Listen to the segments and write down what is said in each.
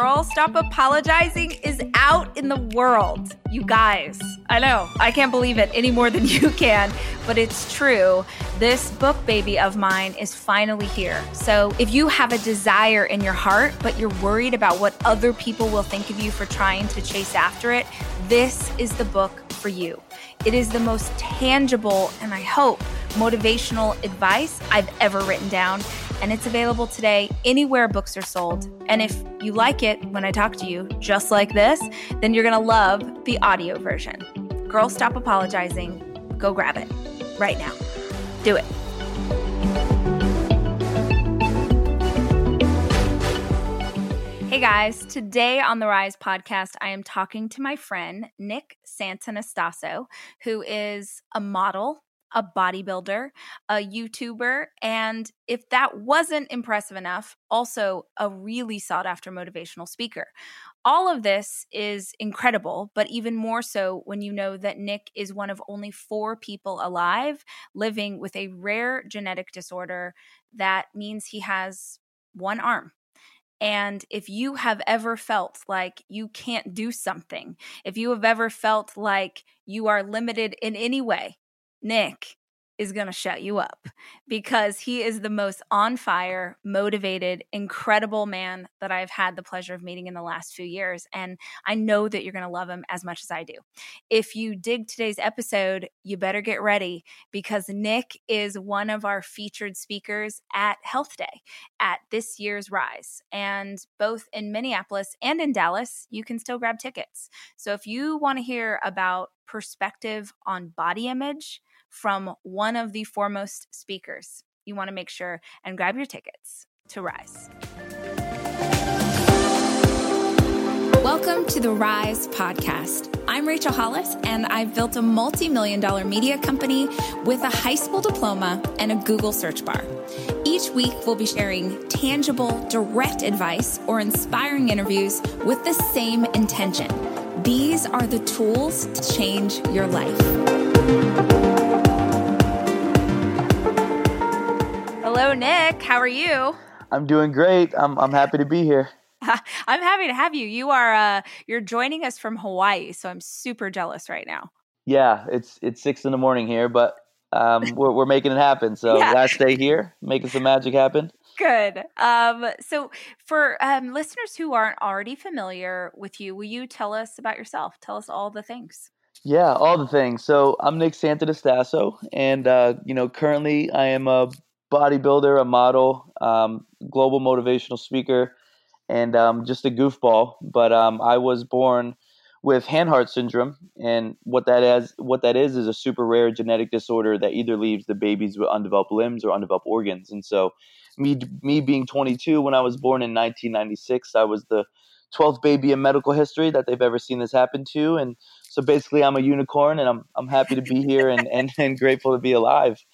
Girl Stop Apologizing is out in the world. You guys, I know, I can't believe it any more than you can, but it's true. This book baby of mine is finally here. So if you have a desire in your heart, but you're worried about what other people will think of you for trying to chase after it, this is the book for you. It is the most tangible and I hope motivational advice I've ever written down and it's available today anywhere books are sold. And if you like it when I talk to you, just like this, then you're gonna love the audio version. Girl, stop apologizing. Go grab it right now. Do it. Hey guys, today on the Rise podcast, I am talking to my friend Nick Santonastasso, who is a model, a bodybuilder, a YouTuber, and if that wasn't impressive enough, also a really sought after motivational speaker. All of this is incredible, but even more so when you know that Nick is one of only four people alive living with a rare genetic disorder that means he has one arm. And if you have ever felt like you can't do something, if you have ever felt like you are limited in any way, Nick is going to shut you up because he is the most on fire, motivated, incredible man that I've had the pleasure of meeting in the last few years. And I know that you're going to love him as much as I do. If you dig today's episode, you better get ready because Nick is one of our featured speakers at Health Day at this year's Rise. And both in Minneapolis and in Dallas, you can still grab tickets. So if you want to hear about perspective on body image, from one of the foremost speakers. You want to make sure and grab your tickets to Rise. Welcome to the Rise podcast. I'm Rachel Hollis, and I've built a multi million dollar media company with a high school diploma and a Google search bar. Each week, we'll be sharing tangible, direct advice or inspiring interviews with the same intention. These are the tools to change your life. Hello, Nick. How are you? I'm doing great. I'm I'm happy to be here. I'm happy to have you. You are uh you're joining us from Hawaii, so I'm super jealous right now. Yeah, it's it's six in the morning here, but um, we're we're making it happen. So yeah. last day here, making some magic happen. Good. Um, so for um, listeners who aren't already familiar with you, will you tell us about yourself? Tell us all the things. Yeah, all the things. So I'm Nick Santonastasso, and uh, you know, currently I am a bodybuilder, a model, um, global motivational speaker, and um, just a goofball. But um, I was born with Hanhart syndrome, and what that is, what that is, is a super rare genetic disorder that either leaves the babies with undeveloped limbs or undeveloped organs. And so, me, me being 22 when I was born in 1996, I was the 12th baby in medical history that they've ever seen this happen to, and so basically, I'm a unicorn, and I'm I'm happy to be here and and, and grateful to be alive.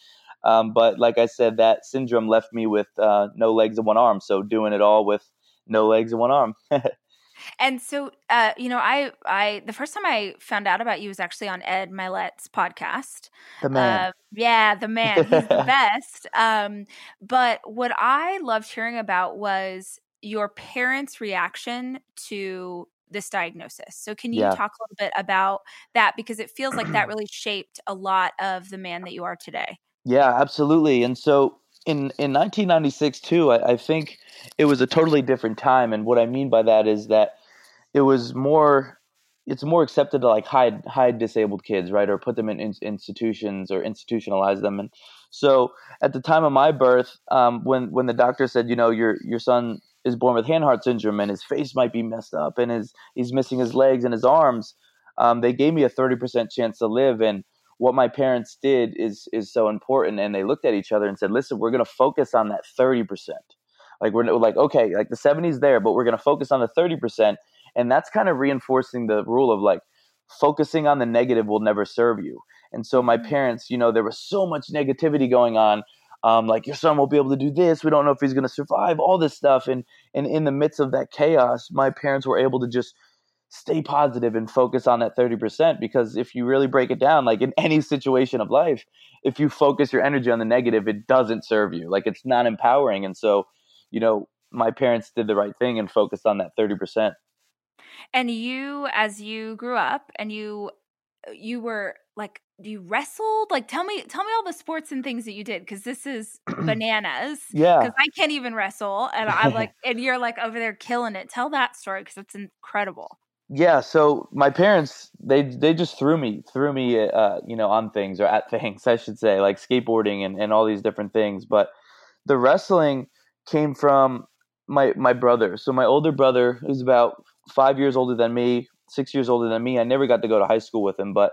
Um, but like I said, that syndrome left me with uh, no legs and one arm. So doing it all with no legs and one arm. and so, uh, you know, I, I, the first time I found out about you was actually on Ed Mylett's podcast. The man. Uh, yeah, the man. He's the best. Um, but what I loved hearing about was your parents' reaction to this diagnosis. So, can you yeah. talk a little bit about that? Because it feels like that really shaped a lot of the man that you are today. Yeah, absolutely. And so in in 1996 too, I, I think it was a totally different time. And what I mean by that is that it was more it's more accepted to like hide hide disabled kids, right, or put them in, in institutions or institutionalize them. And so at the time of my birth, um, when when the doctor said, you know, your your son is born with Hanhart syndrome and his face might be messed up and his he's missing his legs and his arms, um, they gave me a thirty percent chance to live. And what my parents did is is so important and they looked at each other and said listen we're going to focus on that 30% like we're like okay like the 70s there but we're going to focus on the 30% and that's kind of reinforcing the rule of like focusing on the negative will never serve you and so my mm-hmm. parents you know there was so much negativity going on um, like your son won't be able to do this we don't know if he's going to survive all this stuff and and in the midst of that chaos my parents were able to just stay positive and focus on that 30% because if you really break it down like in any situation of life if you focus your energy on the negative it doesn't serve you. Like it's not empowering. And so you know my parents did the right thing and focused on that 30%. And you as you grew up and you uh, you were like you wrestled like tell me tell me all the sports and things that you did because this is bananas yeah. because i can't even wrestle and i'm like and you're like over there killing it. Tell that story because it's incredible yeah so my parents they they just threw me threw me uh you know on things or at things i should say like skateboarding and, and all these different things but the wrestling came from my my brother so my older brother who's about five years older than me six years older than me i never got to go to high school with him but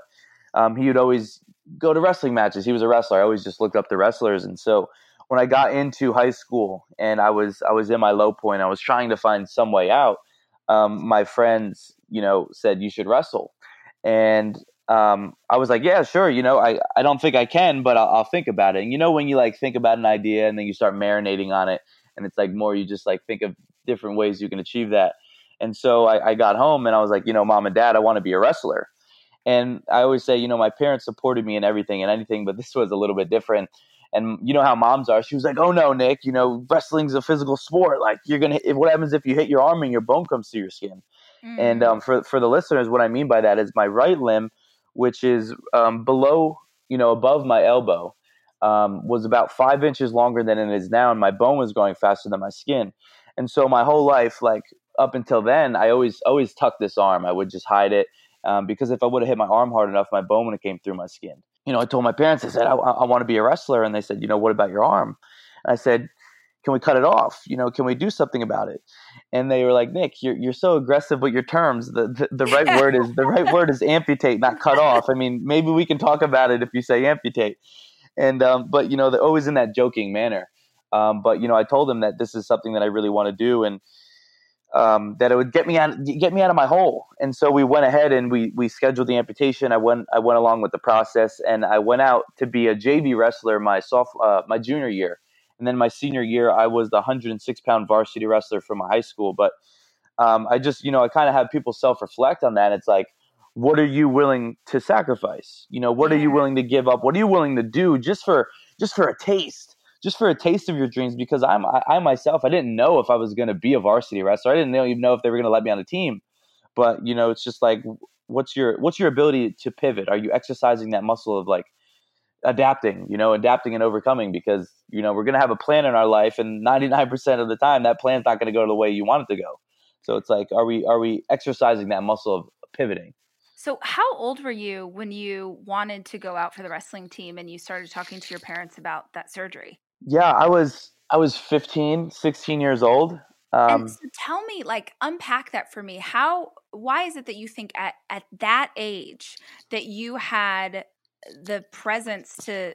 um, he would always go to wrestling matches. He was a wrestler. I always just looked up the wrestlers, and so when I got into high school and I was I was in my low point, I was trying to find some way out. Um, my friends, you know, said you should wrestle, and um, I was like, yeah, sure. You know, I, I don't think I can, but I'll, I'll, think about it. And you know, when you like think about an idea and then you start marinating on it, and it's like more you just like think of different ways you can achieve that. And so I, I got home and I was like, you know, mom and dad, I want to be a wrestler. And I always say, you know, my parents supported me in everything and anything, but this was a little bit different. And you know how moms are. She was like, "Oh no, Nick, you know wrestling's a physical sport. Like you're gonna. What happens if you hit your arm and your bone comes through your skin?" Mm. And um, for for the listeners, what I mean by that is my right limb, which is um, below, you know, above my elbow, um, was about five inches longer than it is now, and my bone was growing faster than my skin. And so my whole life, like up until then, I always always tucked this arm. I would just hide it um, because if I would have hit my arm hard enough, my bone would have came through my skin. You know, I told my parents, I said, I, I want to be a wrestler, and they said, you know, what about your arm? And I said, can we cut it off? You know, can we do something about it? And they were like, Nick, you're you're so aggressive with your terms. The the, the right word is the right word is amputate, not cut off. I mean, maybe we can talk about it if you say amputate. And um, but you know, they're always in that joking manner. Um, but you know, I told them that this is something that I really want to do, and um, that it would get me out get me out of my hole. And so we went ahead and we we scheduled the amputation. I went I went along with the process, and I went out to be a JV wrestler my soft uh, my junior year, and then my senior year I was the 106 pound varsity wrestler for my high school. But um, I just you know I kind of have people self reflect on that. It's like, what are you willing to sacrifice? You know, what are you willing to give up? What are you willing to do just for just for a taste? just for a taste of your dreams because I'm I, I myself I didn't know if I was going to be a varsity wrestler. I didn't know, even know if they were going to let me on a team. But you know, it's just like what's your what's your ability to pivot? Are you exercising that muscle of like adapting, you know, adapting and overcoming because you know, we're going to have a plan in our life and 99% of the time that plan's not going to go the way you want it to go. So it's like are we are we exercising that muscle of pivoting? So, how old were you when you wanted to go out for the wrestling team and you started talking to your parents about that surgery? Yeah, I was I was 15, 16 years old. Um, and so tell me, like, unpack that for me. How? Why is it that you think at at that age that you had the presence to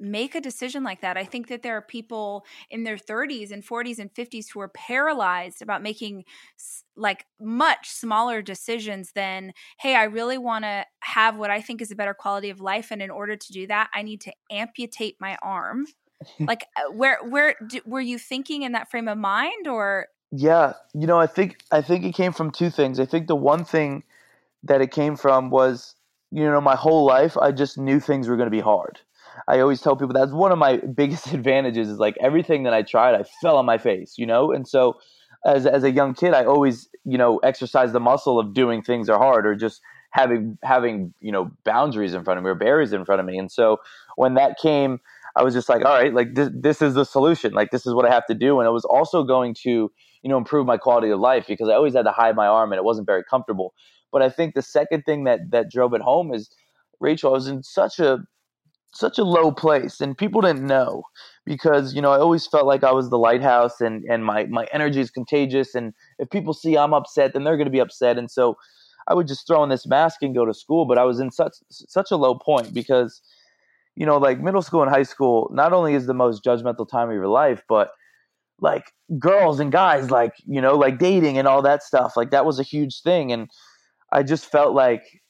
make a decision like that. I think that there are people in their 30s and 40s and 50s who are paralyzed about making like much smaller decisions than, hey, I really want to have what I think is a better quality of life. And in order to do that, I need to amputate my arm like uh, where where do, were you thinking in that frame of mind or yeah you know i think i think it came from two things i think the one thing that it came from was you know my whole life i just knew things were going to be hard i always tell people that's one of my biggest advantages is like everything that i tried i fell on my face you know and so as as a young kid i always you know exercise the muscle of doing things are hard or just having having you know boundaries in front of me or barriers in front of me and so when that came I was just like, all right, like this, this is the solution. Like this is what I have to do. And it was also going to, you know, improve my quality of life because I always had to hide my arm and it wasn't very comfortable. But I think the second thing that that drove it home is Rachel, I was in such a such a low place and people didn't know because you know I always felt like I was the lighthouse and and my my energy is contagious and if people see I'm upset then they're going to be upset and so I would just throw on this mask and go to school but I was in such such a low point because you know, like middle school and high school, not only is the most judgmental time of your life, but like girls and guys, like, you know, like dating and all that stuff. Like that was a huge thing. And I just felt like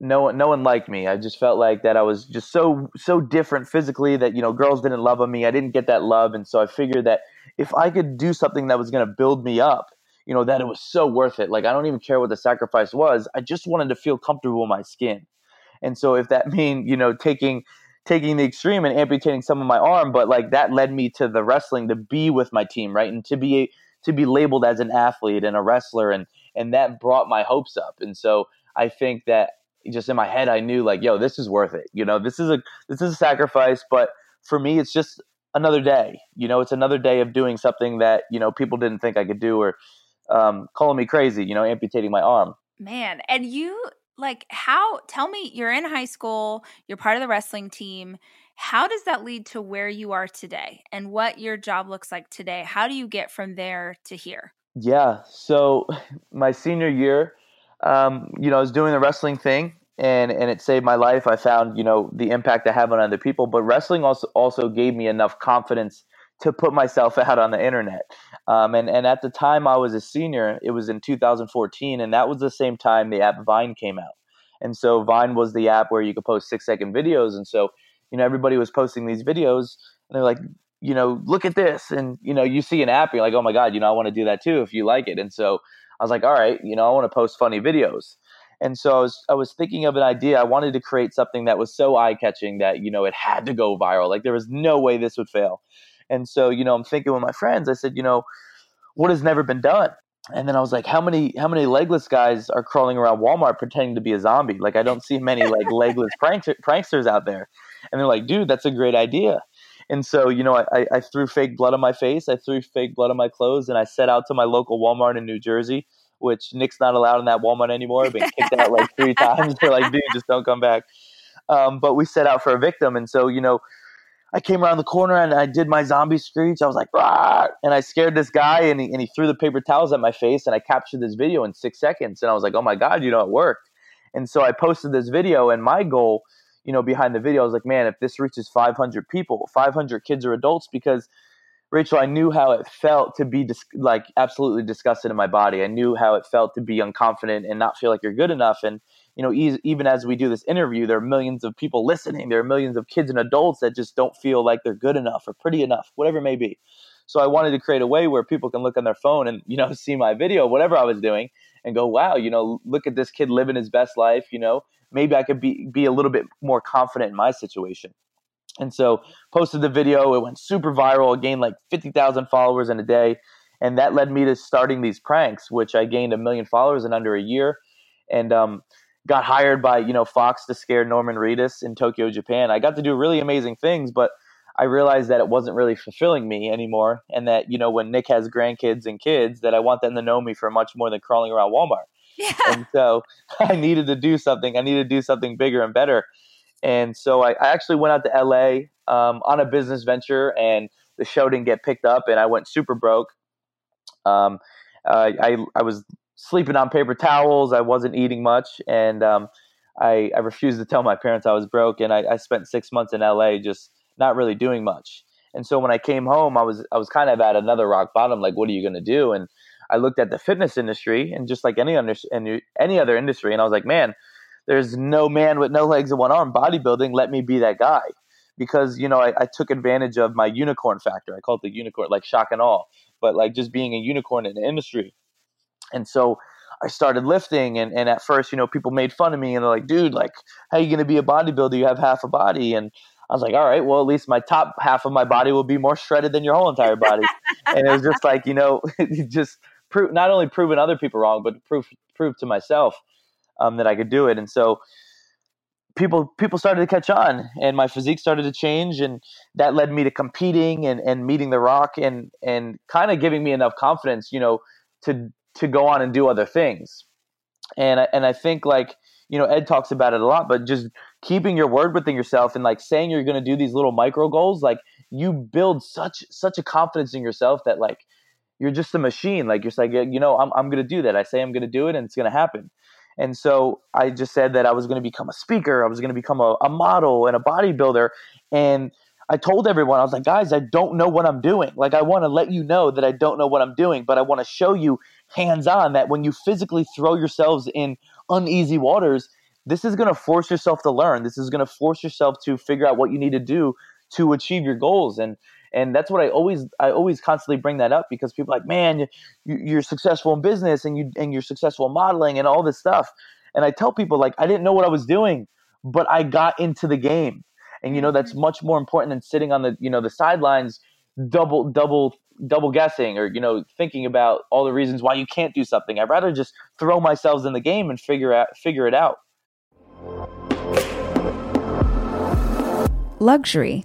no one, no one liked me. I just felt like that I was just so, so different physically that, you know, girls didn't love on me. I didn't get that love. And so I figured that if I could do something that was going to build me up, you know, that it mm-hmm. was so worth it. Like, I don't even care what the sacrifice was. I just wanted to feel comfortable in my skin. And so if that mean, you know, taking taking the extreme and amputating some of my arm, but like that led me to the wrestling to be with my team, right? And to be to be labeled as an athlete and a wrestler and and that brought my hopes up. And so I think that just in my head I knew like, yo, this is worth it. You know, this is a this is a sacrifice, but for me it's just another day. You know, it's another day of doing something that, you know, people didn't think I could do or um, calling me crazy, you know, amputating my arm. Man, and you like how tell me you're in high school, you're part of the wrestling team. How does that lead to where you are today and what your job looks like today? How do you get from there to here? Yeah. So my senior year, um, you know, I was doing the wrestling thing and and it saved my life. I found, you know, the impact I have on other people, but wrestling also also gave me enough confidence to put myself out on the internet. Um, and, and at the time I was a senior, it was in 2014, and that was the same time the app Vine came out. And so Vine was the app where you could post six second videos. And so, you know, everybody was posting these videos, and they're like, you know, look at this. And, you know, you see an app, you're like, oh my God, you know, I want to do that too if you like it. And so I was like, all right, you know, I want to post funny videos. And so I was I was thinking of an idea. I wanted to create something that was so eye catching that you know it had to go viral. Like there was no way this would fail. And so, you know, I'm thinking with my friends, I said, you know, what has never been done? And then I was like, how many how many legless guys are crawling around Walmart pretending to be a zombie? Like I don't see many like legless prankster, pranksters out there. And they're like, dude, that's a great idea. And so, you know, I, I threw fake blood on my face, I threw fake blood on my clothes, and I set out to my local Walmart in New Jersey, which Nick's not allowed in that Walmart anymore. I've been kicked out like three times. They're like, dude, just don't come back. Um, but we set out for a victim. And so, you know, I came around the corner and I did my zombie screech. I was like, Rah! and I scared this guy and he, and he threw the paper towels at my face and I captured this video in six seconds. And I was like, oh my God, you know, it worked. And so I posted this video and my goal, you know, behind the video, I was like, man, if this reaches 500 people, 500 kids or adults, because Rachel, I knew how it felt to be dis- like absolutely disgusted in my body. I knew how it felt to be unconfident and not feel like you're good enough. And you know, e- even as we do this interview, there are millions of people listening. There are millions of kids and adults that just don't feel like they're good enough or pretty enough, whatever it may be. So I wanted to create a way where people can look on their phone and you know see my video, whatever I was doing, and go, wow, you know, look at this kid living his best life. You know, maybe I could be be a little bit more confident in my situation. And so posted the video. It went super viral. Gained like fifty thousand followers in a day, and that led me to starting these pranks, which I gained a million followers in under a year. And um, got hired by you know Fox to scare Norman Reedus in Tokyo, Japan. I got to do really amazing things, but I realized that it wasn't really fulfilling me anymore, and that you know when Nick has grandkids and kids, that I want them to know me for much more than crawling around Walmart. Yeah. And so I needed to do something. I needed to do something bigger and better. And so I, I actually went out to LA um, on a business venture, and the show didn't get picked up, and I went super broke. Um, uh, I I was sleeping on paper towels. I wasn't eating much, and um, I, I refused to tell my parents I was broke. And I, I spent six months in LA just not really doing much. And so when I came home, I was I was kind of at another rock bottom. Like, what are you going to do? And I looked at the fitness industry, and just like any other any other industry, and I was like, man, there's no man with no legs and one arm bodybuilding. Let me be that guy. Because you know, I, I took advantage of my unicorn factor. I call it the unicorn, like shock and awe, but like just being a unicorn in the industry and so I started lifting and, and at first, you know, people made fun of me and they're like, dude, like, how are you gonna be a bodybuilder? You have half a body. And I was like, all right, well, at least my top half of my body will be more shredded than your whole entire body. and it was just like, you know, just not only proving other people wrong, but prove prove to myself um, that I could do it. And so people people started to catch on and my physique started to change and that led me to competing and, and meeting the rock and and kind of giving me enough confidence, you know, to to go on and do other things. And I, and I think like you know Ed talks about it a lot, but just keeping your word within yourself and like saying you're going to do these little micro goals, like you build such such a confidence in yourself that like you're just a machine. Like you're like you know I'm I'm going to do that. I say I'm going to do it, and it's going to happen. And so I just said that I was going to become a speaker, I was going to become a, a model and a bodybuilder, and I told everyone, I was like, guys, I don't know what I'm doing. Like, I want to let you know that I don't know what I'm doing, but I want to show you hands on that when you physically throw yourselves in uneasy waters, this is going to force yourself to learn. This is going to force yourself to figure out what you need to do to achieve your goals. And and that's what I always I always constantly bring that up because people are like, man, you, are successful in business and you and you're successful in modeling and all this stuff. And I tell people like I didn't know what I was doing, but I got into the game and you know that's mm-hmm. much more important than sitting on the you know the sidelines double double double guessing or you know thinking about all the reasons why you can't do something i'd rather just throw myself in the game and figure out figure it out luxury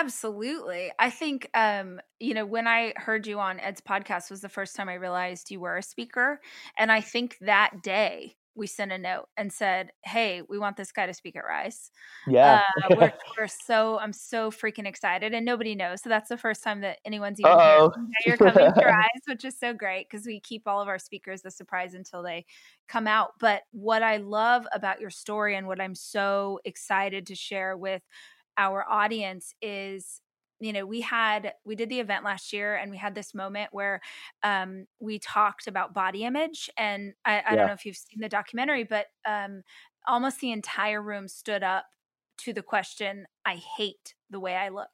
Absolutely. I think um, you know, when I heard you on Ed's podcast was the first time I realized you were a speaker. And I think that day we sent a note and said, "Hey, we want this guy to speak at Rise. Yeah, uh, we're, we're, so I'm so freaking excited, and nobody knows. So that's the first time that anyone's even heard you're coming to Rise, which is so great because we keep all of our speakers the surprise until they come out. But what I love about your story and what I'm so excited to share with our audience is you know we had we did the event last year and we had this moment where um, we talked about body image and i, I yeah. don't know if you've seen the documentary but um, almost the entire room stood up to the question i hate the way i look.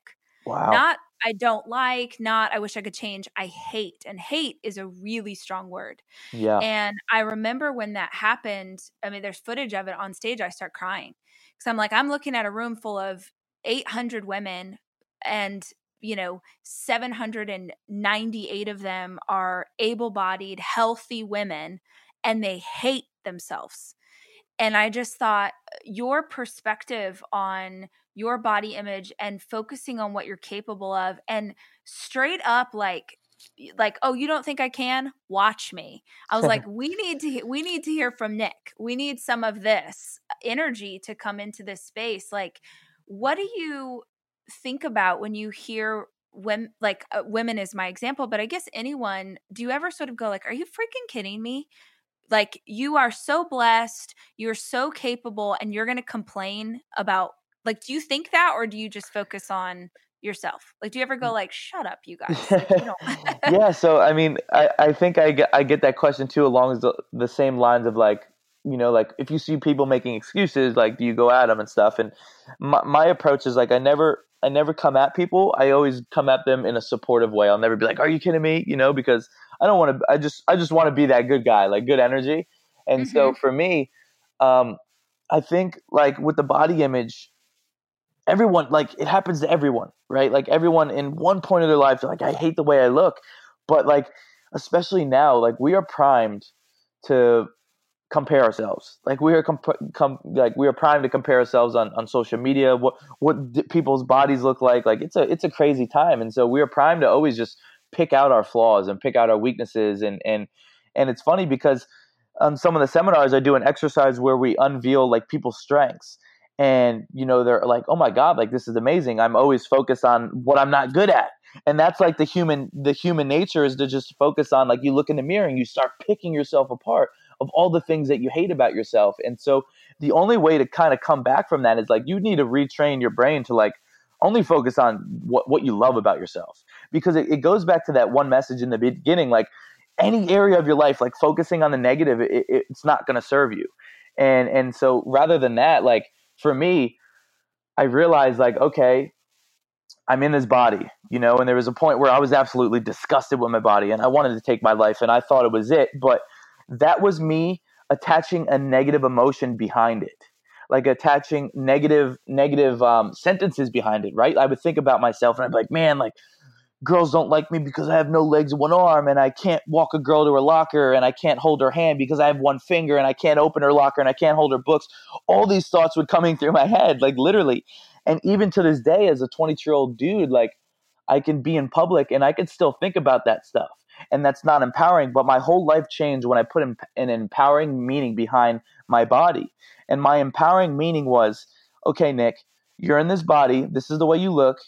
Wow. Not i don't like not i wish i could change i hate and hate is a really strong word. Yeah. And i remember when that happened i mean there's footage of it on stage i start crying because i'm like i'm looking at a room full of 800 women and you know 798 of them are able-bodied healthy women and they hate themselves. And i just thought your perspective on your body image and focusing on what you're capable of and straight up like like oh you don't think i can? Watch me. I was like we need to we need to hear from nick. We need some of this energy to come into this space. Like what do you think about when you hear when like uh, women is my example but i guess anyone do you ever sort of go like are you freaking kidding me? Like you are so blessed you're so capable and you're going to complain about like do you think that or do you just focus on yourself? Like do you ever go like shut up you guys like, you yeah so i mean I, I think i get i get that question too along the, the same lines of like you know like if you see people making excuses like do you go at them and stuff and my, my approach is like i never I never come at people. I always come at them in a supportive way. I'll never be like, "Are you kidding me?" You know, because I don't want to. I just I just want to be that good guy, like good energy. And mm-hmm. so for me, um, I think like with the body image, everyone like it happens to everyone, right? Like everyone in one point of their life, like I hate the way I look, but like especially now, like we are primed to compare ourselves. Like we are comp- com- like we are primed to compare ourselves on, on social media. What what people's bodies look like. Like it's a it's a crazy time, and so we are primed to always just pick out our flaws and pick out our weaknesses. And and and it's funny because on some of the seminars I do an exercise where we unveil like people's strengths. And you know they're like, oh my god, like this is amazing. I'm always focused on what I'm not good at, and that's like the human the human nature is to just focus on like you look in the mirror and you start picking yourself apart of all the things that you hate about yourself. And so the only way to kind of come back from that is like you need to retrain your brain to like only focus on what, what you love about yourself because it, it goes back to that one message in the beginning like any area of your life like focusing on the negative it, it, it's not going to serve you and and so rather than that like for me i realized like okay I'm in this body, you know, and there was a point where I was absolutely disgusted with my body and I wanted to take my life and I thought it was it, but that was me attaching a negative emotion behind it. Like attaching negative negative um, sentences behind it, right? I would think about myself and I'd be like, man, like girls don't like me because I have no legs and one arm and I can't walk a girl to her locker and I can't hold her hand because I have one finger and I can't open her locker and I can't hold her books. All these thoughts would coming through my head, like literally. And even to this day, as a 22 year old dude, like I can be in public and I can still think about that stuff. And that's not empowering. But my whole life changed when I put an empowering meaning behind my body. And my empowering meaning was okay, Nick, you're in this body. This is the way you look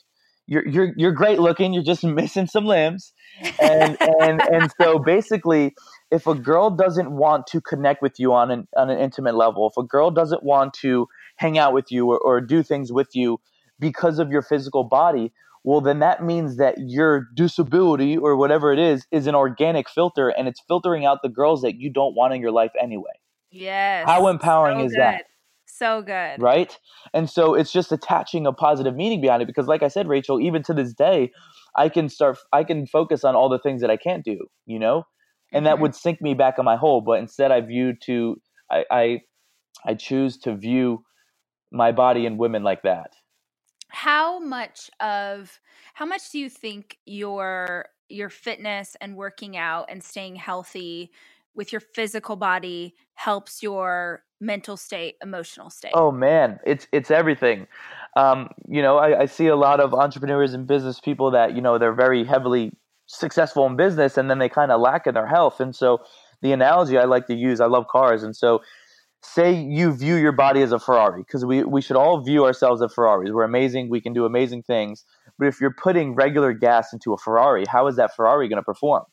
you're you're you're great looking. You're just missing some limbs, and and and so basically, if a girl doesn't want to connect with you on an on an intimate level, if a girl doesn't want to hang out with you or, or do things with you because of your physical body, well then that means that your disability or whatever it is is an organic filter and it's filtering out the girls that you don't want in your life anyway. Yes. How empowering so is good. that? So good. Right? And so it's just attaching a positive meaning behind it because like I said Rachel, even to this day, I can start I can focus on all the things that I can't do, you know? And mm-hmm. that would sink me back in my hole, but instead I view to I I I choose to view my body and women like that. How much of how much do you think your your fitness and working out and staying healthy with your physical body helps your mental state, emotional state? Oh man, it's it's everything. Um, you know, I, I see a lot of entrepreneurs and business people that you know they're very heavily successful in business, and then they kind of lack in their health. And so, the analogy I like to use, I love cars, and so say you view your body as a Ferrari, because we we should all view ourselves as Ferraris. We're amazing. We can do amazing things. But if you're putting regular gas into a Ferrari, how is that Ferrari going to perform?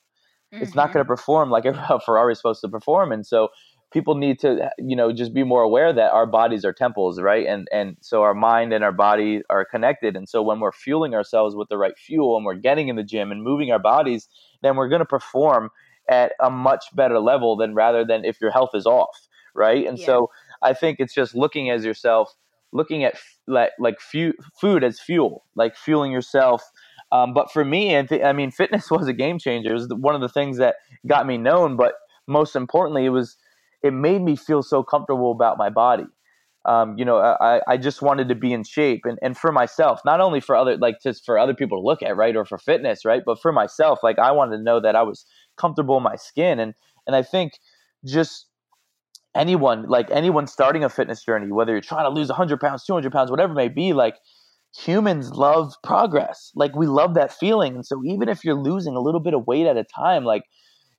Mm-hmm. It's not going to mm-hmm. perform like a Ferrari is supposed to perform. And so people need to you know just be more aware that our bodies are temples right and and so our mind and our body are connected and so when we're fueling ourselves with the right fuel and we're getting in the gym and moving our bodies then we're going to perform at a much better level than rather than if your health is off right and yeah. so i think it's just looking as yourself looking at like like fu- food as fuel like fueling yourself um, but for me, I mean, fitness was a game changer. It was one of the things that got me known. But most importantly, it was it made me feel so comfortable about my body. Um, you know, I, I just wanted to be in shape and, and for myself, not only for other, like just for other people to look at, right. Or for fitness, right. But for myself, like I wanted to know that I was comfortable in my skin. And, and I think just anyone, like anyone starting a fitness journey, whether you're trying to lose hundred pounds, 200 pounds, whatever it may be, like humans love progress. Like we love that feeling. And so even if you're losing a little bit of weight at a time, like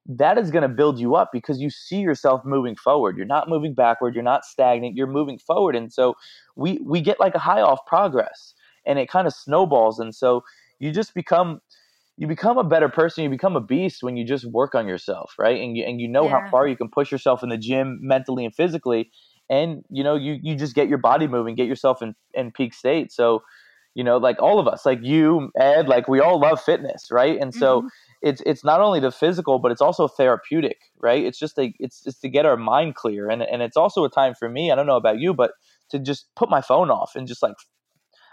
that is going to build you up because you see yourself moving forward. You're not moving backward. You're not stagnant. You're moving forward. And so we we get like a high off progress, and it kind of snowballs. And so you just become you become a better person. You become a beast when you just work on yourself, right? And you and you know yeah. how far you can push yourself in the gym mentally and physically, and you know you you just get your body moving, get yourself in in peak state. So you know like all of us like you ed like we all love fitness right and so mm-hmm it's it's not only the physical but it's also therapeutic right it's just a it's just to get our mind clear and and it's also a time for me i don't know about you but to just put my phone off and just like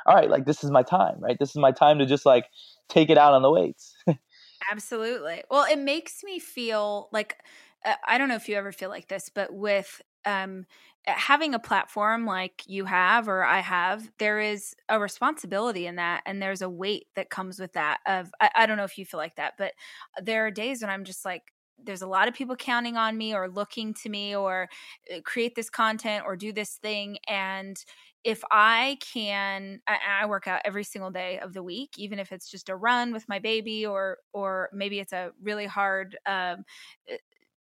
all right like this is my time right this is my time to just like take it out on the weights absolutely well it makes me feel like uh, i don't know if you ever feel like this but with um having a platform like you have or I have, there is a responsibility in that, and there's a weight that comes with that. Of I, I, don't know if you feel like that, but there are days when I'm just like, there's a lot of people counting on me or looking to me or uh, create this content or do this thing, and if I can, I, work out every single day of the week, even if it's just a run with my baby or or maybe it's a really hard um,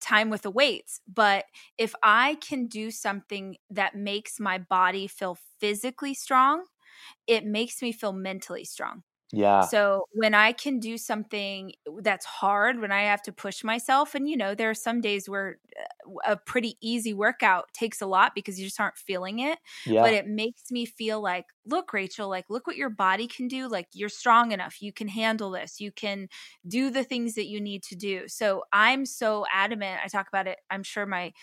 time with the weights. But if I can do something that makes my body feel physically strong, it makes me feel mentally strong. Yeah. So when I can do something that's hard, when I have to push myself, and you know, there are some days where uh, a pretty easy workout takes a lot because you just aren't feeling it. Yeah. But it makes me feel like, look, Rachel, like, look what your body can do. Like, you're strong enough. You can handle this. You can do the things that you need to do. So I'm so adamant. I talk about it. I'm sure my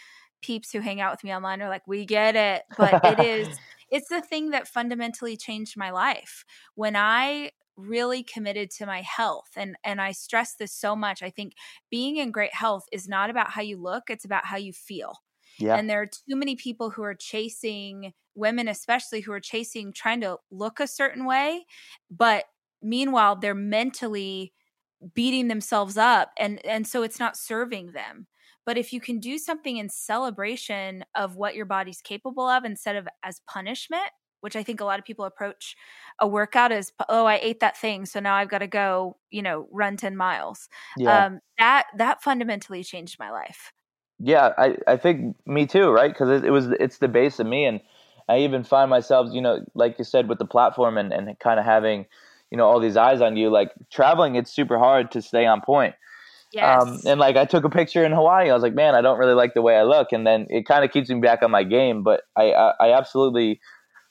peeps who hang out with me online are like, we get it. But it is. it's the thing that fundamentally changed my life. When I really committed to my health and and I stress this so much. I think being in great health is not about how you look, it's about how you feel. Yeah. And there are too many people who are chasing women especially who are chasing trying to look a certain way, but meanwhile they're mentally beating themselves up and and so it's not serving them. But if you can do something in celebration of what your body's capable of instead of as punishment, which I think a lot of people approach a workout as, oh, I ate that thing, so now I've got to go, you know, run ten miles. Yeah. Um, that that fundamentally changed my life. Yeah, I I think me too, right? Because it, it, was it's the base of me, and I even find myself, you know, like you said, with the platform and and kind of having, you know, all these eyes on you. Like traveling, it's super hard to stay on point. Um, yes. Um, and like I took a picture in Hawaii. I was like, man, I don't really like the way I look, and then it kind of keeps me back on my game. But I, I, I absolutely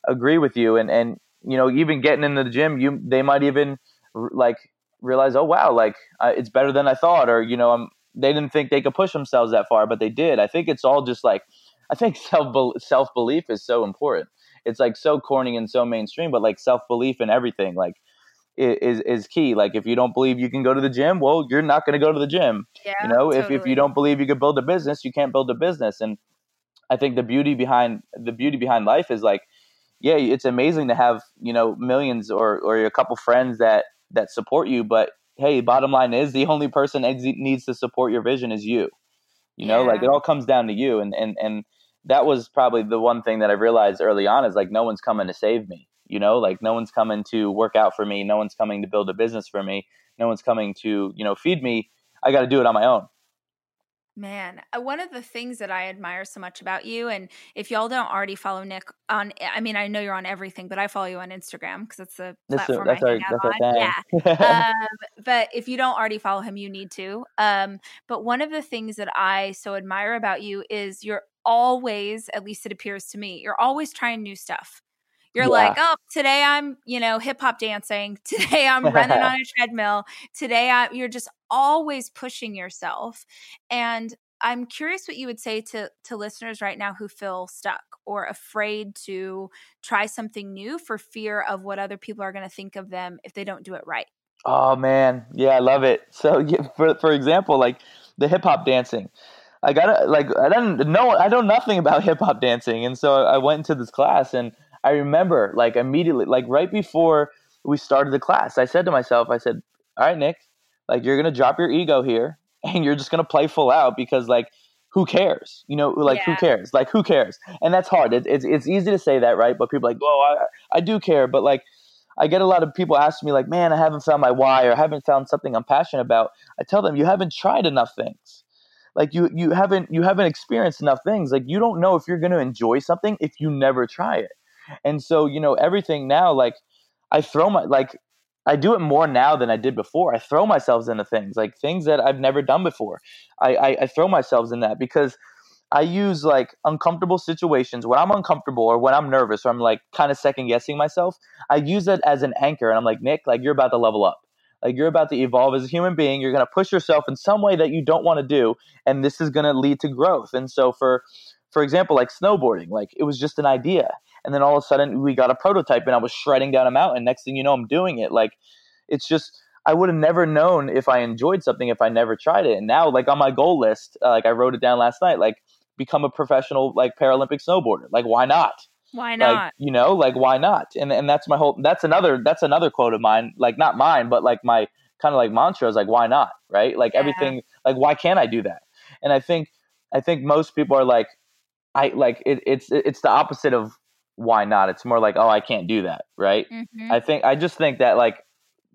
agree with you, and and you know, even getting into the gym, you they might even like realize, oh wow, like uh, it's better than I thought, or you know, I'm they didn't think they could push themselves that far, but they did. I think it's all just like I think self self belief is so important. It's like so corny and so mainstream, but like self belief in everything, like is is key. Like if you don't believe you can go to the gym, well, you're not going to go to the gym. Yeah, you know, totally. if if you don't believe you can build a business, you can't build a business. And I think the beauty behind the beauty behind life is like, yeah, it's amazing to have you know millions or or a couple friends that that support you. But hey, bottom line is the only person that needs to support your vision is you. You know, yeah. like it all comes down to you. And and and that was probably the one thing that I realized early on is like no one's coming to save me you know like no one's coming to work out for me no one's coming to build a business for me no one's coming to you know feed me i got to do it on my own Man, uh, one of the things that I admire so much about you, and if y'all don't already follow Nick on, I mean, I know you're on everything, but I follow you on Instagram because it's the platform that's I hang our, out on. Yeah. um, but if you don't already follow him, you need to. Um, but one of the things that I so admire about you is you're always, at least it appears to me, you're always trying new stuff. You're yeah. like, oh, today I'm, you know, hip hop dancing. Today I'm running on a treadmill. Today I, you're just always pushing yourself. And I'm curious what you would say to to listeners right now who feel stuck or afraid to try something new for fear of what other people are going to think of them if they don't do it right. Oh man, yeah, I love it. So, for for example, like the hip hop dancing. I got like I didn't know I know nothing about hip hop dancing, and so I went into this class and I remember like immediately, like right before we started the class, I said to myself, I said, all right, Nick, like you're going to drop your ego here and you're just going to play full out because like, who cares? You know, like yeah. who cares? Like who cares? And that's hard. It, it's it's easy to say that, right? But people are like, oh, I I do care, but like I get a lot of people asking me like, man, I haven't found my why or I haven't found something I'm passionate about. I tell them you haven't tried enough things. Like you you haven't you haven't experienced enough things. Like you don't know if you're going to enjoy something if you never try it. And so, you know, everything now, like I throw my, like, I do it more now than I did before. I throw myself into things, like things that I've never done before. I, I, I throw myself in that because I use like uncomfortable situations when I'm uncomfortable or when I'm nervous or I'm like kind of second guessing myself. I use it as an anchor and I'm like, Nick, like you're about to level up. Like you're about to evolve as a human being. You're going to push yourself in some way that you don't want to do. And this is going to lead to growth. And so for, for example, like snowboarding, like it was just an idea and then all of a sudden we got a prototype and I was shredding down a mountain. Next thing you know, I'm doing it. Like it's just I would have never known if I enjoyed something if I never tried it. And now, like on my goal list, uh, like I wrote it down last night, like become a professional like Paralympic snowboarder. Like why not? Why not? Like, you know, like why not? And and that's my whole. That's another. That's another quote of mine. Like not mine, but like my kind of like mantra is like why not? Right? Like yeah. everything. Like why can't I do that? And I think I think most people are like, I like it, it's it's the opposite of why not? It's more like, oh, I can't do that, right? Mm-hmm. I think I just think that like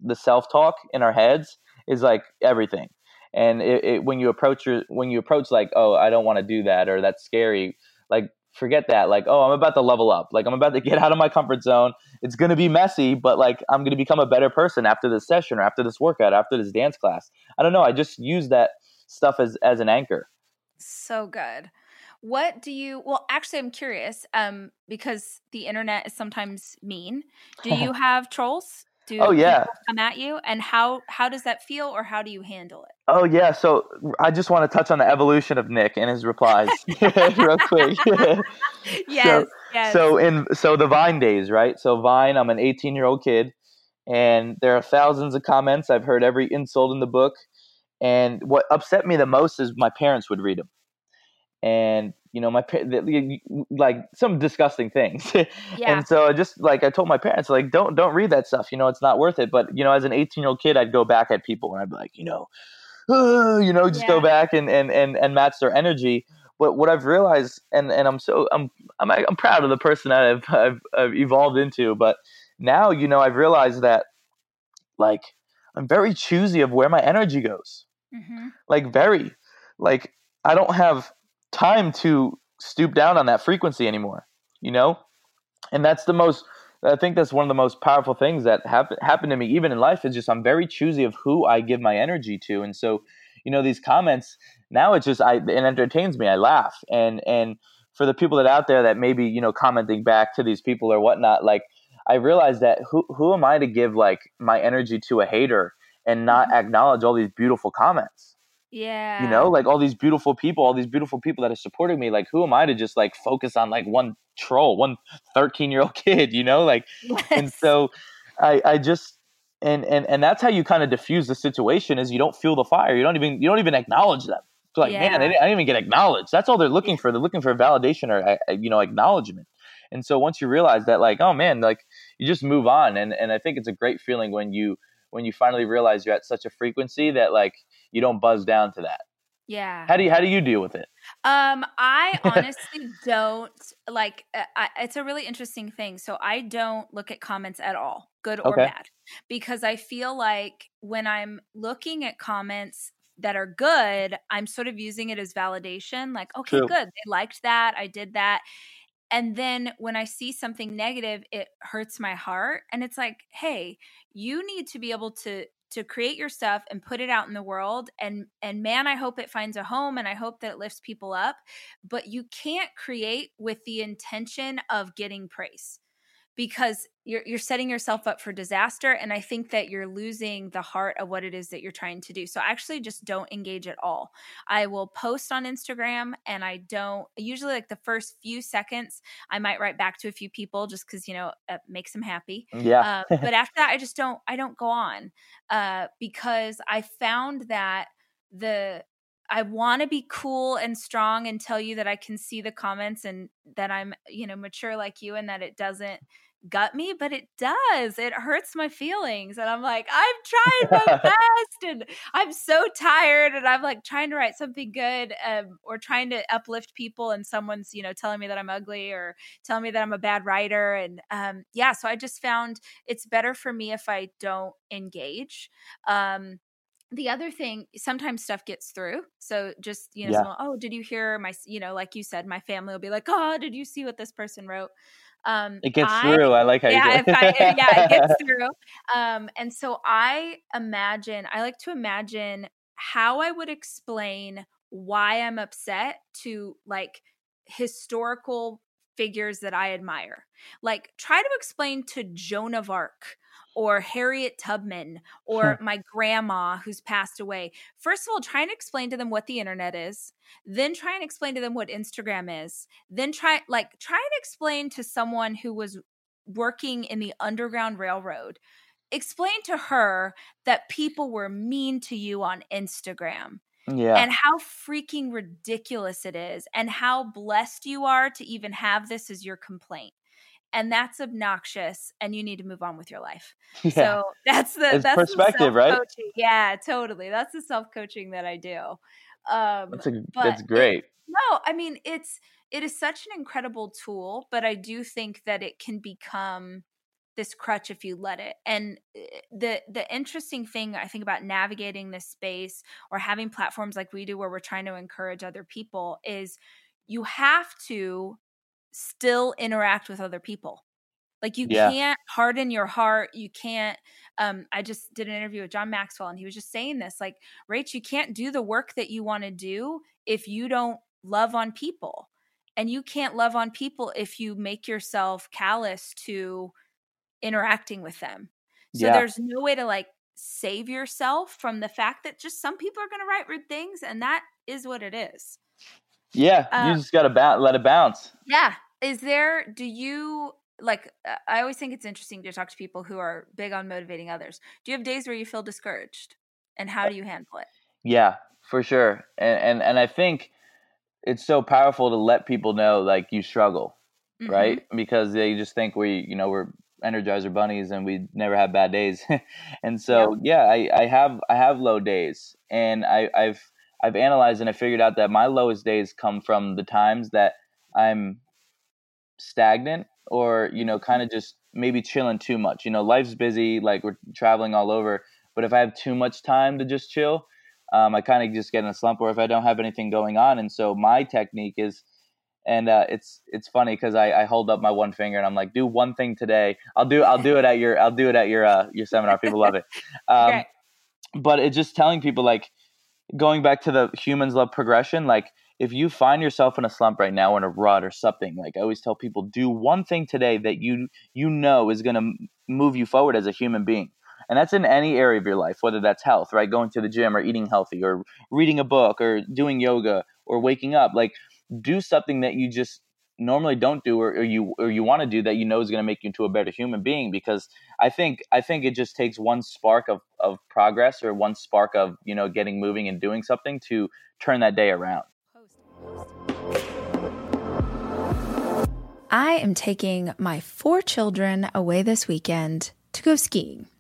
the self talk in our heads is like everything. And it, it, when you approach your when you approach like, oh, I don't want to do that or that's scary, like forget that. Like, oh, I'm about to level up. Like I'm about to get out of my comfort zone. It's gonna be messy, but like I'm gonna become a better person after this session or after this workout, after this dance class. I don't know. I just use that stuff as as an anchor. So good. What do you well actually I'm curious um because the internet is sometimes mean. Do you have trolls? Do oh yeah. come at you? And how how does that feel or how do you handle it? Oh yeah so i just want to touch on the evolution of nick and his replies real quick. Yes, so, yes. so in so the vine days right? So vine i'm an 18 year old kid and there are thousands of comments. I've heard every insult in the book, and what upset me the most is my parents would read them, and you know my like some disgusting things. yeah. And so I just like I told my parents, like don't don't read that stuff. You know, it's not worth it. But you know, as an 18 year old kid, I'd go back at people and I'd be like, you know, uh, you know, just yeah. go back and and and and match their energy. But what I've realized, and and I'm so I'm I'm I'm proud of the person that I've I've, I've evolved into. But now, you know, I've realized that like I'm very choosy of where my energy goes. Mm-hmm. Like very, like I don't have time to stoop down on that frequency anymore. You know, and that's the most. I think that's one of the most powerful things that happen happen to me, even in life. Is just I'm very choosy of who I give my energy to, and so you know these comments now it's just I it entertains me. I laugh and and for the people that out there that maybe you know commenting back to these people or whatnot, like I realize that who who am I to give like my energy to a hater and not mm-hmm. acknowledge all these beautiful comments? Yeah. You know, like all these beautiful people, all these beautiful people that are supporting me. Like, who am I to just like focus on like one troll, one 13 year old kid, you know? Like, yes. and so I, I just, and, and, and that's how you kind of diffuse the situation is you don't feel the fire. You don't even, you don't even acknowledge them. It's like, yeah. man, I didn't, I didn't, even get acknowledged. That's all they're looking for. They're looking for validation or, you know, acknowledgement. And so once you realize that, like, oh man, like you just move on. And, and I think it's a great feeling when you, when you finally realize you're at such a frequency that like you don't buzz down to that. Yeah. How do you how do you deal with it? Um, I honestly don't like. Uh, I, it's a really interesting thing. So I don't look at comments at all, good or okay. bad, because I feel like when I'm looking at comments that are good, I'm sort of using it as validation. Like, okay, True. good, they liked that, I did that, and then when I see something negative, it hurts my heart. And it's like, hey, you need to be able to to create your stuff and put it out in the world and and man i hope it finds a home and i hope that it lifts people up but you can't create with the intention of getting praise because you're you're setting yourself up for disaster and i think that you're losing the heart of what it is that you're trying to do. So I actually just don't engage at all. I will post on instagram and i don't usually like the first few seconds i might write back to a few people just because you know it makes them happy. Yeah. Uh, but after that i just don't i don't go on uh, because i found that the I want to be cool and strong and tell you that I can see the comments and that I'm, you know, mature like you and that it doesn't gut me, but it does. It hurts my feelings. And I'm like, I've tried my best and I'm so tired. And I'm like trying to write something good um, or trying to uplift people. And someone's, you know, telling me that I'm ugly or telling me that I'm a bad writer. And um, yeah, so I just found it's better for me if I don't engage. Um, the other thing sometimes stuff gets through so just you know yeah. so, oh did you hear my you know like you said my family will be like oh did you see what this person wrote um, it gets I, through. I like how yeah, you do it. I, yeah, it gets through. Um, and so I imagine, I like to imagine how I would explain why I'm upset to like historical figures that I admire. Like, try to explain to Joan of Arc or Harriet Tubman or my grandma who's passed away. First of all, try and explain to them what the internet is, then try and explain to them what Instagram is. Then try like try and explain to someone who was working in the underground railroad. Explain to her that people were mean to you on Instagram. Yeah. And how freaking ridiculous it is, and how blessed you are to even have this as your complaint and that's obnoxious and you need to move on with your life yeah. so that's the it's that's perspective the right yeah totally that's the self-coaching that i do um that's, a, that's great it, no i mean it's it is such an incredible tool but i do think that it can become this crutch if you let it and eh, the the interesting thing i think about navigating this space or having platforms like we do where we're trying to encourage other people is you have to still interact with other people. Like you yeah. can't harden your heart. You can't. Um, I just did an interview with John Maxwell, and he was just saying this, like, Rach, you can't do the work that you want to do if you don't love on people, and you can't love on people if you make yourself callous to interacting with them. So yeah. there's no way to like save yourself from the fact that just some people are going to write rude things, and that is what it is. Yeah, you um, just got to let it bounce. Yeah. Is there, do you, like uh, I always think it's interesting to talk to people who are big on motivating others. Do you have days where you feel discouraged, and how do you handle it? Yeah, for sure. And and and I think it's so powerful to let people know like you struggle, mm-hmm. right? Because they just think we, you know, we're energizer bunnies and we never have bad days. and so yeah, yeah I, I have I have low days and I, I've I've analyzed and I figured out that my lowest days come from the times that I'm stagnant or, you know, kind of just maybe chilling too much. You know, life's busy, like we're traveling all over. But if I have too much time to just chill, um, I kind of just get in a slump or if I don't have anything going on. And so my technique is, and uh, it's it's funny because I, I hold up my one finger and I'm like, do one thing today. I'll do I'll do it at your I'll do it at your uh, your seminar. People love it. Um, okay. But it's just telling people like going back to the humans love progression. Like if you find yourself in a slump right now, in a rut or something, like I always tell people, do one thing today that you you know is going to move you forward as a human being and that's in any area of your life whether that's health right going to the gym or eating healthy or reading a book or doing yoga or waking up like do something that you just normally don't do or, or you or you want to do that you know is going to make you into a better human being because i think i think it just takes one spark of of progress or one spark of you know getting moving and doing something to turn that day around I am taking my four children away this weekend to go skiing.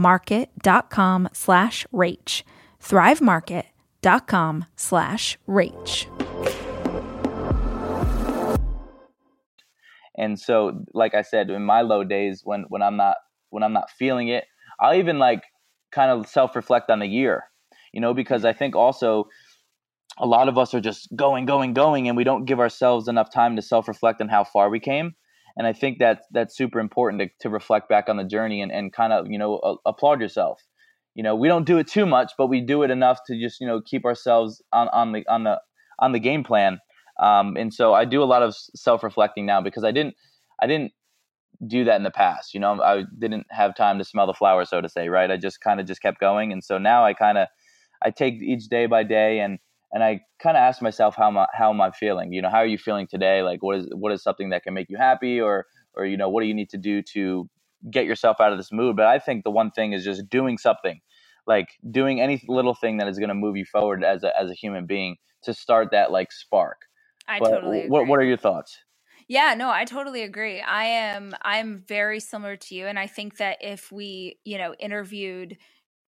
market.com slash rach. thrivemarket.com slash rach. And so, like I said, in my low days when when I'm not when I'm not feeling it, I'll even like kind of self reflect on the year, you know, because I think also a lot of us are just going, going, going, and we don't give ourselves enough time to self reflect on how far we came. And I think that that's super important to, to reflect back on the journey and, and kind of, you know, a, applaud yourself. You know, we don't do it too much, but we do it enough to just, you know, keep ourselves on, on the on the on the game plan um, and so I do a lot of self reflecting now because I didn't I didn't do that in the past. You know, I didn't have time to smell the flowers, so to say, right? I just kind of just kept going, and so now I kind of I take each day by day and and I kind of ask myself how am I, how am I feeling? You know, how are you feeling today? Like, what is what is something that can make you happy, or or you know, what do you need to do to get yourself out of this mood? But I think the one thing is just doing something, like doing any little thing that is going to move you forward as a as a human being to start that like spark. I but totally agree. What What are your thoughts? Yeah, no, I totally agree. I am I'm very similar to you and I think that if we, you know, interviewed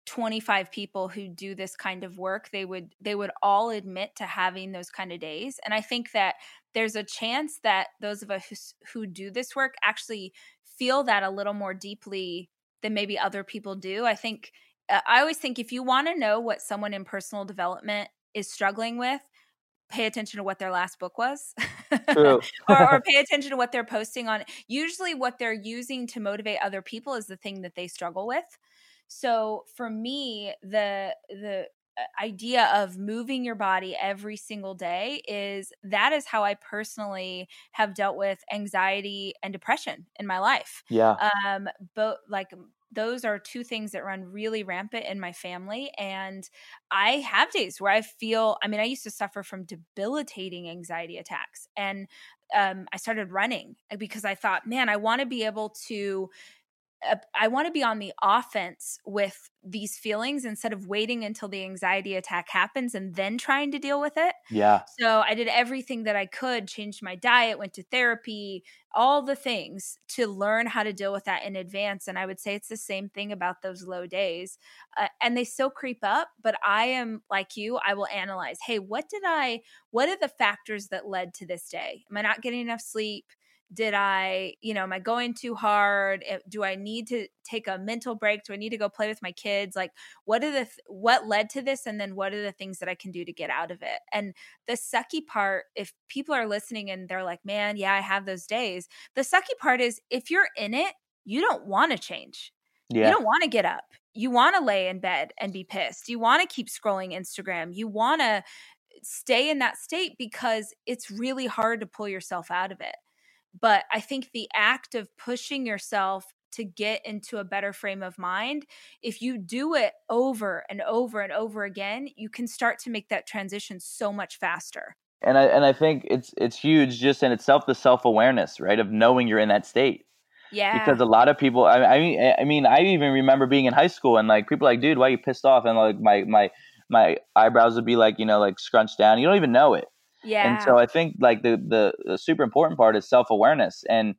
25 people who do this kind of work, they would they would all admit to having those kind of days. And I think that there's a chance that those of us who, do this work actually feel that a little more deeply than maybe other people do. I think uh, I always think if you want to know what someone in personal development is struggling with, pay attention to what their last book was or, or, pay attention to what they're posting on usually what they're using to motivate other people is the thing that they struggle with so for me the the uh, idea of moving your body every single day is that is how I personally have dealt with anxiety and depression in my life. Yeah. Um but like those are two things that run really rampant in my family. And I have days where I feel, I mean, I used to suffer from debilitating anxiety attacks. And um, I started running because I thought, man, I want to be able to I want to be on the offense with these feelings instead of waiting until the anxiety attack happens and then trying to deal with it. Yeah. So I did everything that I could, changed my diet, went to therapy, all the things to learn how to deal with that in advance. And I would say it's the same thing about those low days. Uh, and they still creep up, but I am like you, I will analyze hey, what did I, what are the factors that led to this day? Am I not getting enough sleep? Did i you know am i going too hard? Eh, do i need to take a mental break? Do i need to go play with my kids? Like what are the th- what led to this? And then what are the things that i can do to get out of it? And the sucky part if people are listening and they're like man yeah i have those days. The sucky part is if you're in it you don't want to change yeah. you don't want to get up. You want to lay in bed and be pissed. You want to keep scrolling instagram. You want to stay in that state because it's really hard to pull yourself out of it but I think the act of pushing yourself to get into a better frame of mind, if you do it over and over and over again, you can start to make that transition so much faster. And I and I think it's it's huge just in itself the self awareness, right, of knowing you're in that state. Yeah. Because a lot of people, I, I mean, I mean, I even remember being in high school and like people like, dude, why are you pissed off? And like my my my eyebrows would be like, you know, like scrunched down. You don't even know it. Yeah. And so I think like the, the, the super important part is self awareness and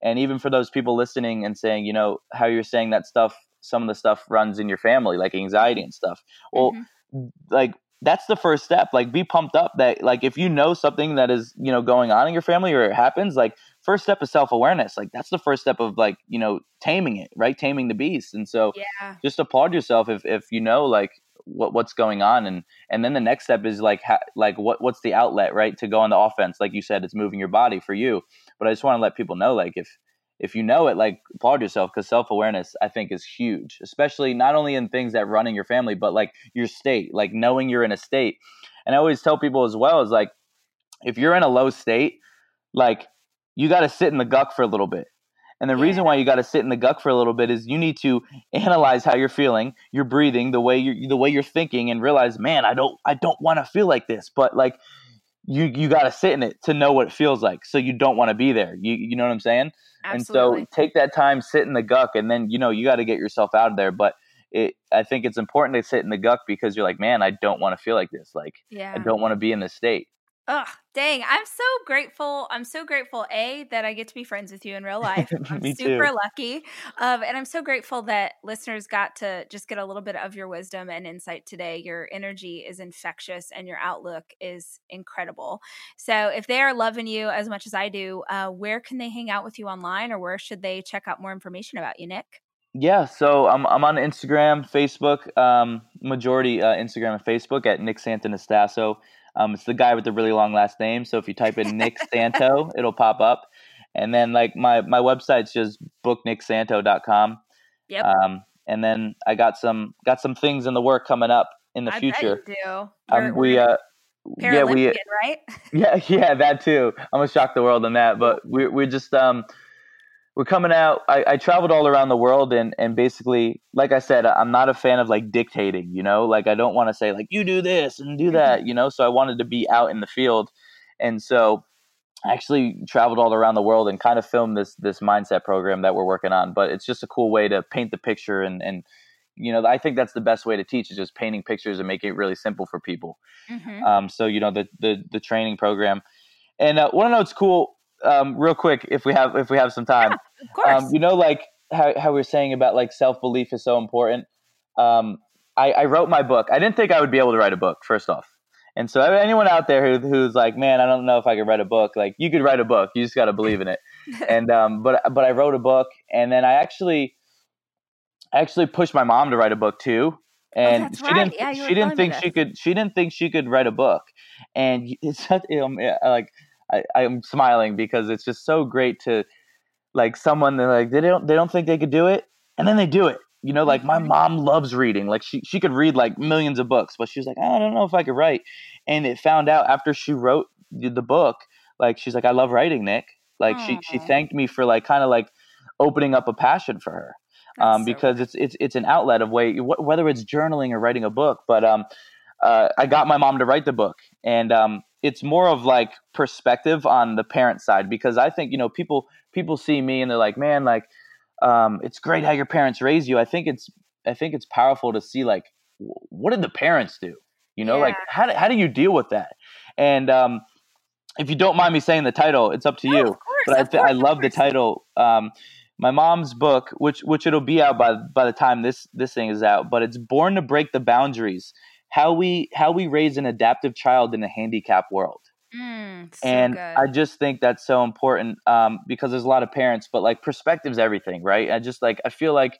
and even for those people listening and saying, you know, how you're saying that stuff, some of the stuff runs in your family, like anxiety and stuff. Well, mm-hmm. like that's the first step. Like be pumped up that like if you know something that is, you know, going on in your family or it happens, like first step is self-awareness like that's the first step of like you know taming it right taming the beast and so yeah. just applaud yourself if if you know like what what's going on. And and then the next step is like ha- like what what's the outlet right to go on the offense? Like you said it's moving your body for you. But i just want to let people know like if if you know it like applaud yourself because self-awareness i think is huge especially not only in things that run in your family but like your state like knowing you're in a state. And i always tell people as well is like if you're in a low state like you got to sit in the guck for a little bit and the yeah. reason why you got to sit in the guck for a little bit is you need to analyze how you're feeling, you're breathing, the way you're the way you're thinking, and realize, man, I don't I don't want to feel like this, but like you you got to sit in it to know what it feels like. So you don't want to be there. You you know what I'm saying? Absolutely. And so take that time, sit in the guck, and then you know you got to get yourself out of there. But it, I think it's important to sit in the guck because you're like, man, I don't want to feel like this. Like, yeah. I don't want to be in this state. Oh, dang. I'm so grateful. I'm so grateful, A, that I get to be friends with you in real life. I'm super too. lucky. Um, and I'm so grateful that listeners got to just get a little bit of your wisdom and insight today. Your energy is infectious and your outlook is incredible. So if they are loving you as much as I do, uh, where can they hang out with you online or where should they check out more information about you, Nick? Yeah, so I'm I'm on Instagram, Facebook, um, majority uh, Instagram and Facebook at Nick Santonastasso. Um, it's the guy with the really long last name. So if you type in Nick Santo, it'll pop up. And then like my my website's just booknicksanto.com. Yep. Um, and then I got some got some things in the work coming up in the I future. Do. Um, we uh, yeah we right? yeah yeah that too. I'm gonna shock the world on that, but we we're just um we're coming out. I, I traveled all around the world and and basically, like I said, I'm not a fan of like dictating. You know, like I don't want to say like you do this and do that. You know, so I wanted to be out in the field, and so I actually traveled all around the world and kind of filmed this this mindset program that we're working on. But it's just a cool way to paint the picture and and you know I think that's the best way to teach is just painting pictures and making it really simple for people. Mhm. Um, so you know the the the training program, and uh, know what's cool. Um, real quick, if we have if we have some time, Of course. um, you know, like how how we are saying about like self belief is so important. Um, I, I wrote my book. I didn't think I would be able to write a book. First off, and so anyone out there who, who's like, man, I don't know if I could write a book. Like, you could write a book. You just got to believe in it. and um, but but I wrote a book, and then I actually I actually pushed my mom to write a book too. And Oh, she right. didn't. Yeah, she didn't think she could. She didn't think she could write a book. And it's um, yeah, like I, I'm smiling because it's just so great to like someone that like they don't they don't think they could do it, and then they do it. You know, like my Mhm. mom loves reading. Like she she could read like millions of books, but she was like, I don't know if I could write. And it found out after she wrote the book, like she's like, I love writing, Nick. Like she she thanked me for like kind of like opening up a passion for her um, so because it's it's it's an outlet of way wh- whether it's journaling or writing a book. But um, uh, I got my mom to write the book, and um, it's more of like perspective on the parent side because I think you know people people see me and they're like, man, like um, it's great how your parents raise you. I think it's I think it's powerful to see like what did the parents do? You know, like how do, how do you deal with that? And um, if you don't mind me saying the title, it's up to No, you of course, but I, th- course, I love the title. Um, my mom's book, which which it'll be out by by the time this this thing is out, but it's born to break the boundaries. How we how we raise an adaptive child in a handicap world, Mm, so and good. I just think that's so important um, because there's a lot of parents, but like perspective's everything, right? I just like I feel like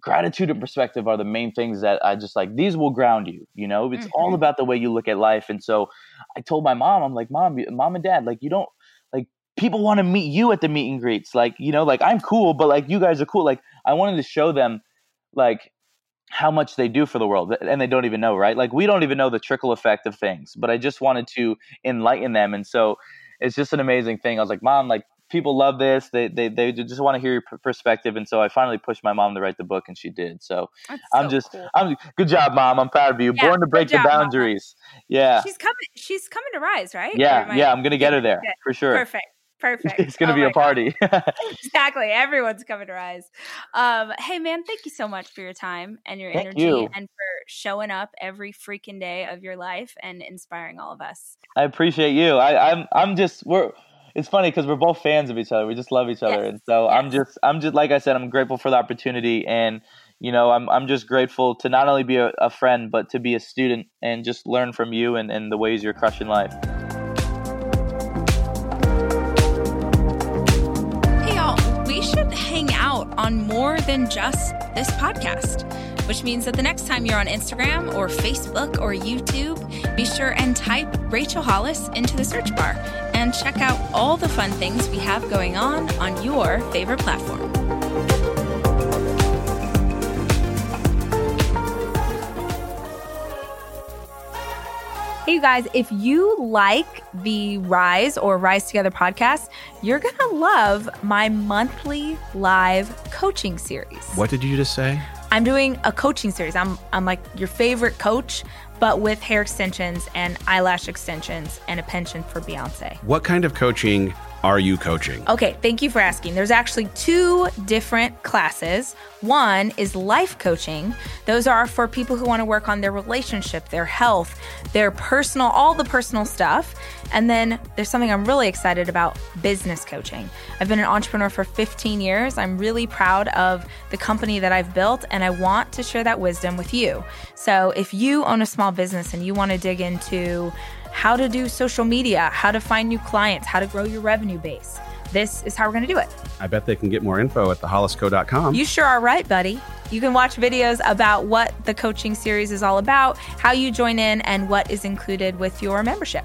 gratitude and perspective are the main things that I just like. These will ground you. You know, it's all Mhm. about the way you look at life. And so I told my mom, I'm like, mom, mom and dad, like you don't like people want to meet you at the meet and greets. Like you know, like I'm cool, but like you guys are cool. Like I wanted to show them like how much they do for the world and they don't even know right? Like we don't even know the trickle effect of things but i just wanted to enlighten them and so it's just an amazing thing. I was like mom like people love this. They they, they just want to hear your perspective and so i finally pushed my mom to write the book and she did so That's i'm just cool. i'm good job mom. I'm proud of you. Yeah, born to break job, the boundaries. Yeah. She's coming. She's coming to Rise, right? Yeah yeah i'm gonna get her there for sure. Perfect. Perfect. it's gonna Oh be a party Exactly. Everyone's coming to Rise. Um, hey man, thank you so much for your time and your Thank energy you. and for showing up every freaking day of your life and inspiring all of us. I appreciate you. I, I'm I'm just we're. It's funny because we're both fans of each other. We just love each other, Yes, and so I'm just I'm just like I said, I'm grateful for the opportunity, and you know I'm I'm just grateful to not only be a, a friend but to be a student and just learn from you and, and the ways you're crushing life. More than just this podcast, which means that the next time you're on Instagram or Facebook or YouTube, be sure and type Rachel Hollis into the search bar and check out all the fun things we have going on on your favorite platform. Hey, you guys, if you like the Rise or Rise Together podcast, you're going to love my monthly live coaching series. What did you just say? I'm doing a coaching series. I'm, I'm like your favorite coach, but with hair extensions and eyelash extensions and a penchant for Beyonce. What kind of coaching are you coaching? Okay, thank you for asking. There's actually two different classes. One is life coaching. Those are for people who want to work on their relationship, their health, their personal, all the personal stuff. And then there's something I'm really excited about business coaching. I've been an entrepreneur for 15 years. I'm really proud of the company that I've built, and I want to share that wisdom with you. So if you own a small business and you want to dig into how to do social media, how to find new clients, how to grow your revenue base. This is how we're going to do it. I bet they can get more info at thehollisco.com. You sure are right, buddy. You can watch videos about what the coaching series is all about, how you join in, and what is included with your membership.